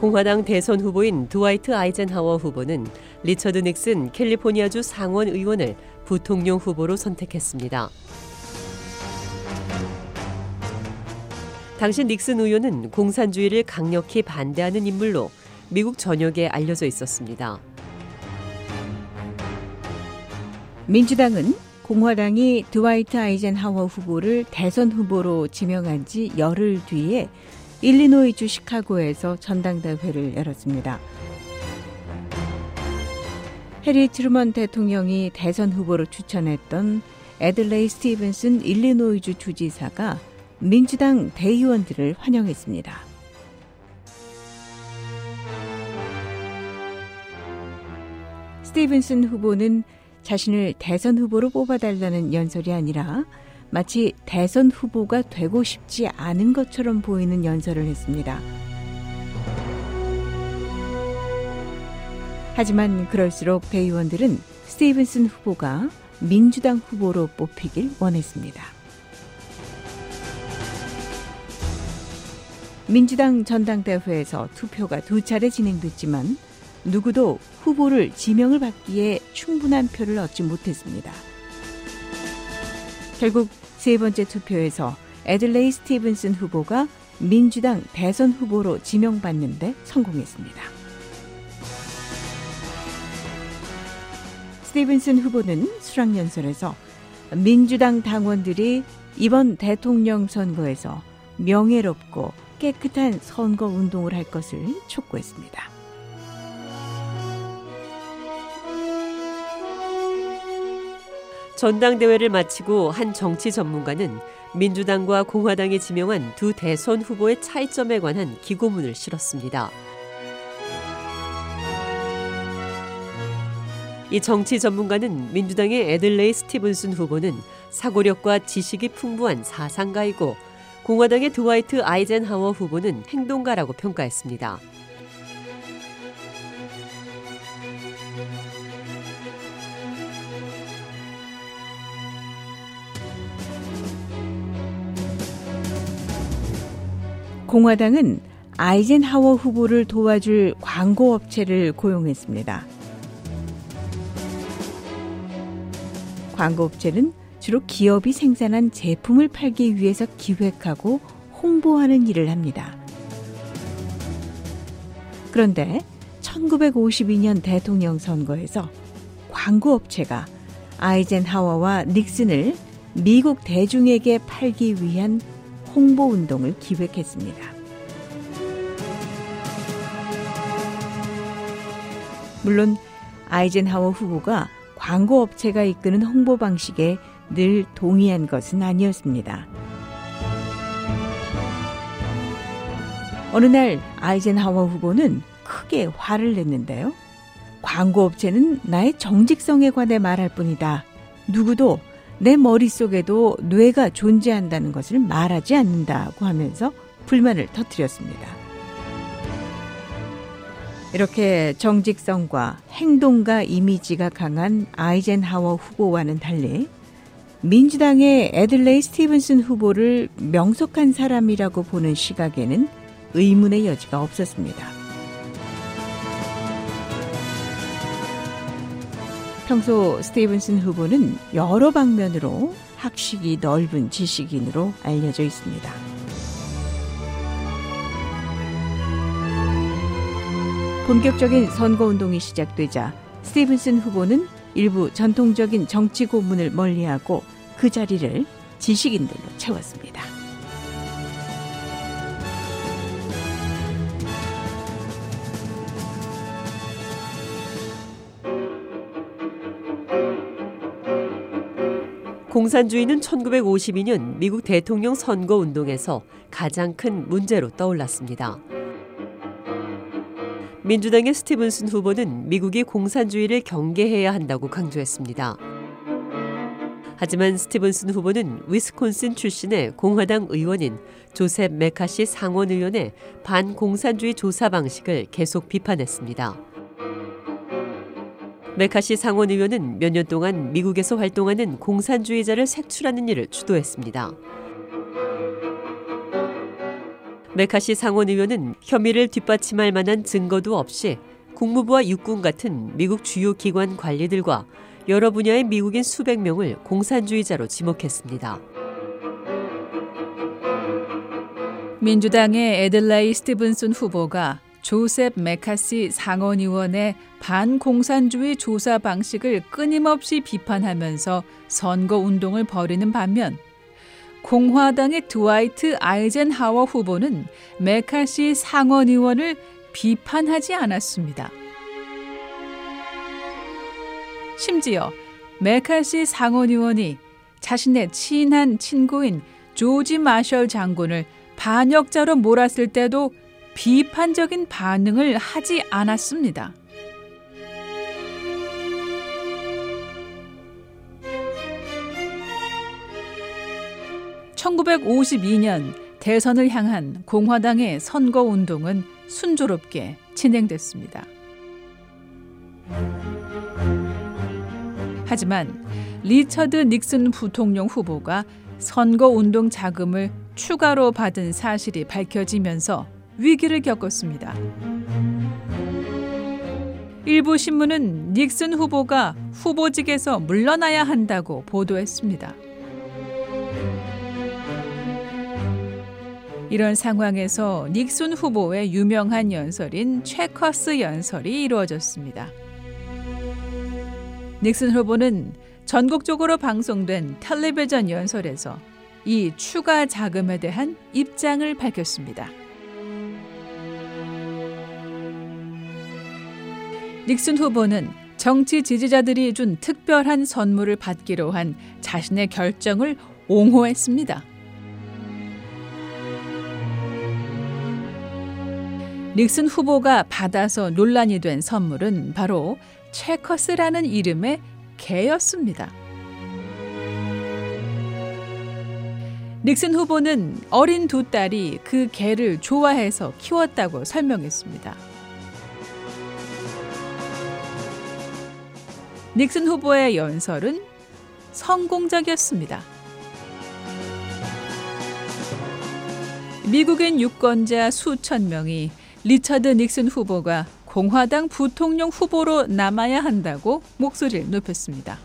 공화당 대선 후보인 드와이트 아이젠하워 후보는 리처드 닉슨 캘리포니아주 상원 의원을 부통령 후보로 선택했습니다. 당시 닉슨 의원은 공산주의를 강력히 반대하는 인물로 미국 전역에 알려져 있었습니다. 민주당은 공화당이 드와이트 아이젠하워 후보를 대선 후보로 지명한 지 열흘 뒤에 일리노이주 시카고에서 전당대회를 열었습니다. 해리 트루먼 대통령이 대선 후보로 추천했던 애들레이 스티븐슨 일리노이주 주지사가 민주당 대의원들을 환영했습니다. 스티븐슨 후보는 자신을 대선 후보로 뽑아달라는 연설이 아니라 마치 대선 후보가 되고 싶지 않은 것처럼 보이는 연설을 했습니다. 하지만 그럴수록 대의원들은 스티븐슨 후보가 민주당 후보로 뽑히길 원했습니다. 민주당 전당대회에서 투표가 두 차례 진행됐지만 누구도 후보를 지명을 받기에 충분한 표를 얻지 못했습니다. 결국 세 번째 투표에서 애들레이 스티븐슨 후보가 민주당 대선 후보로 지명받는데 성공했습니다. 스티븐슨 후보는 수락연설에서 민주당 당원들이 이번 대통령 선거에서 명예롭고 깨끗한 선거 운동을 할 것을 촉구했습니다. 전당대회를 마치고 한 정치 전문가는 민주당과 공화당이 지명한 두 대선 후보의 차이점에 관한 기고문을 실었습니다. 이 정치 전문가는 민주당의 애들레이 스티븐슨 후보는 사고력과 지식이 풍부한 사상가이고 공화당의 드와이트 아이젠하워 후보는 행동가라고 평가했습니다. 공화당은 아이젠하워 후보를 도와줄 광고업체를 고용했습니다. 광고업체는 주로 기업이 생산한 제품을 팔기 위해서 기획하고 홍보하는 일을 합니다. 그런데 1952년 대통령 선거에서 광고업체가 아이젠하워와 닉슨을 미국 대중에게 팔기 위한 홍보 운동을 기획했습니다. 물론 아이젠하워 후보가 광고 업체가 이끄는 홍보 방식에 늘 동의한 것은 아니었습니다. 어느 날 아이젠하워 후보는 크게 화를 냈는데요. 광고 업체는 나의 정직성에 관해 말할 뿐이다. 누구도 내 머릿속에도 뇌가 존재한다는 것을 말하지 않는다고 하면서 불만을 터뜨렸습니다. 이렇게 정직성과 행동가 이미지가 강한 아이젠하워 후보와는 달리 민주당의 애들레이 스티븐슨 후보를 명석한 사람이라고 보는 시각에는 의문의 여지가 없었습니다. 평소 스티븐슨 후보는 여러 방면으로 학식이 넓은 지식인으로 알려져 있습니다. 본격적인 선거운동이 시작되자 스티븐슨 후보는 일부 전통적인 정치 고문을 멀리하고 그 자리를 지식인들로 채웠습니다. 공산주의는 1952년 미국 대통령 선거 운동에서 가장 큰 문제로 떠올랐습니다. 민주당의 스티븐슨 후보는 미국이 공산주의를 경계해야 한다고 강조했습니다. 하지만 스티븐슨 후보는 위스콘신 출신의 공화당 의원인 조셉 메카시 상원 의원의 반공산주의 조사 방식을 계속 비판했습니다. 메카시 상원 의원은 몇 년 동안 미국에서 활동하는 공산주의자를 색출하는 일을 주도했습니다. 메카시 상원 의원은 혐의를 뒷받침할 만한 증거도 없이 국무부와 육군 같은 미국 주요 기관 관리들과 여러 분야의 미국인 수백 명을 공산주의자로 지목했습니다. 민주당의 애들레이 스티븐슨 후보가 조셉 메카시 상원의원의 반공산주의 조사 방식을 끊임없이 비판하면서 선거 운동을 벌이는 반면 공화당의 드와이트 아이젠하워 후보는 메카시 상원의원을 비판하지 않았습니다. 심지어 메카시 상원의원이 자신의 친한 친구인 조지 마셜 장군을 반역자로 몰았을 때도 비판적인 반응을 하지 않았습니다. (1952년) 대선을 향한 공화당의 선거 운동은 순조롭게 진행됐습니다. 하지만 리처드 닉슨 부통령 후보가 선거 운동 자금을 추가로 받은 사실이 밝혀지면서 위기를 겪었습니다. 일부 신문은 닉슨 후보가 후보직에서 물러나야 한다고 보도했습니다. 이런 상황에서 닉슨 후보의 유명한 연설인 체커스 연설이 이루어졌습니다. 닉슨 후보는 전국적으로 방송된 텔레비전 연설에서 이 추가 자금에 대한 입장을 밝혔습니다. 닉슨 후보는 정치 지지자들이 준 특별한 선물을 받기로 한 자신의 결정을 옹호했습니다. 닉슨 후보가 받아서 논란이 된 선물은 바로 체커스라는 이름의 개였습니다. 닉슨 후보는 어린 두 딸이 그 개를 좋아해서 키웠다고 설명했습니다. 닉슨 후보의 연설은 성공적이었습니다. 미국인 유권자 수천 명이 리처드 닉슨 후보가 공화당 부통령 후보로 남아야 한다고 목소리를 높였습니다.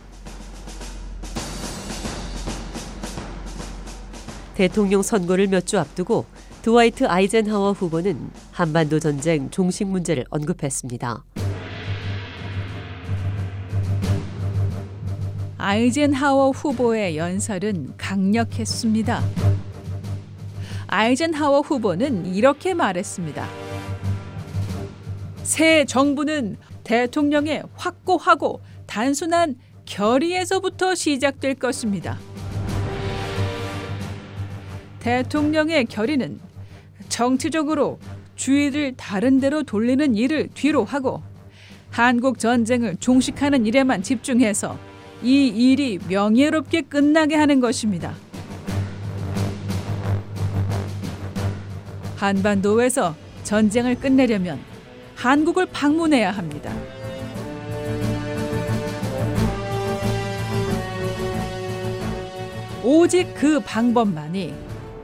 대통령 선거를 몇 주 앞두고 드와이트 아이젠하워 후보는 한반도 전쟁 종식 문제를 언급했습니다. 아이젠하워 후보의 연설은 강력했습니다. 아이젠하워 후보는 이렇게 말했습니다. 새 정부는 대통령의 확고하고 단순한 결의에서부터 시작될 것입니다. 대통령의 결의는 정치적으로 주의를 다른 데로 돌리는 일을 뒤로 하고 한국 전쟁을 종식하는 일에만 집중해서 이 일이 명예롭게 끝나게 하는 것입니다. 한반도에서 전쟁을 끝내려면 한국을 방문해야 합니다. 오직 그 방법만이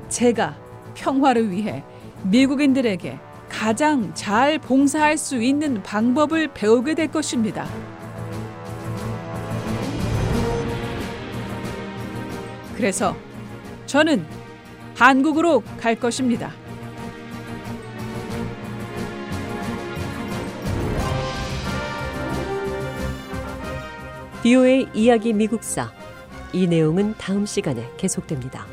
제가 평화를 위해 미국인들에게 가장 잘 봉사할 수 있는 방법을 배우게 될 것입니다. 그래서 저는 한국으로 갈 것입니다. 비오의 이야기 미국사 이 내용은 다음 시간에 계속됩니다.